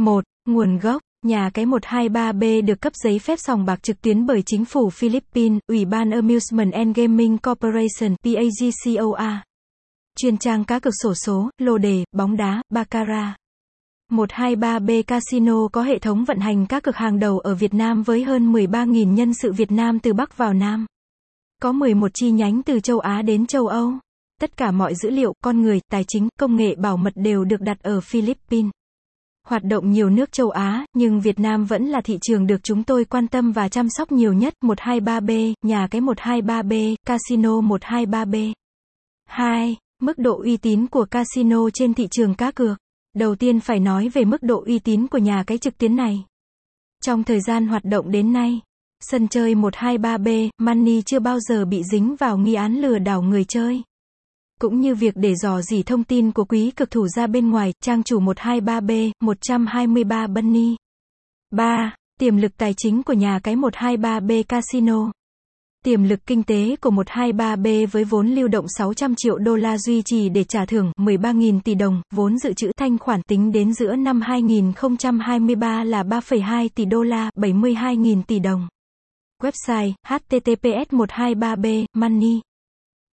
1. Nguồn gốc Nhà cái 123B được cấp giấy phép sòng bạc trực tuyến bởi chính phủ Philippines, Ủy ban Amusement and Gaming Corporation, (PAGCOA). Chuyên trang cá cược sổ số, lô đề, bóng đá, baccarat. 123B Casino có hệ thống vận hành các cực hàng đầu ở Việt Nam với hơn 13.000 nhân sự Việt Nam từ Bắc vào Nam. Có 11 chi nhánh từ châu Á đến châu Âu. Tất cả mọi dữ liệu, con người, tài chính, công nghệ bảo mật đều được đặt ở Philippines. Hoạt động nhiều nước châu Á, nhưng Việt Nam vẫn là thị trường được chúng tôi quan tâm và chăm sóc nhiều nhất. 123B, nhà cái 123B, Casino 123B. 2. Mức độ uy tín của casino trên thị trường cá cược. Đầu tiên phải nói về mức độ uy tín của nhà cái trực tuyến này. Trong thời gian hoạt động đến nay, sân chơi 123B, Money chưa bao giờ bị dính vào nghi án lừa đảo người chơi. Cũng như việc để dò dỉ thông tin của quý cực thủ ra bên ngoài, trang chủ 123B, 123 Bunny. 3. Tiềm lực tài chính của nhà cái 123B Casino. Tiềm lực kinh tế của 123B với vốn lưu động 600 triệu đô la duy trì để trả thưởng 13.000 tỷ đồng, vốn dự trữ thanh khoản tính đến giữa năm 2023 là 3,2 tỷ đô la, 72.000 tỷ đồng. Website https 123b money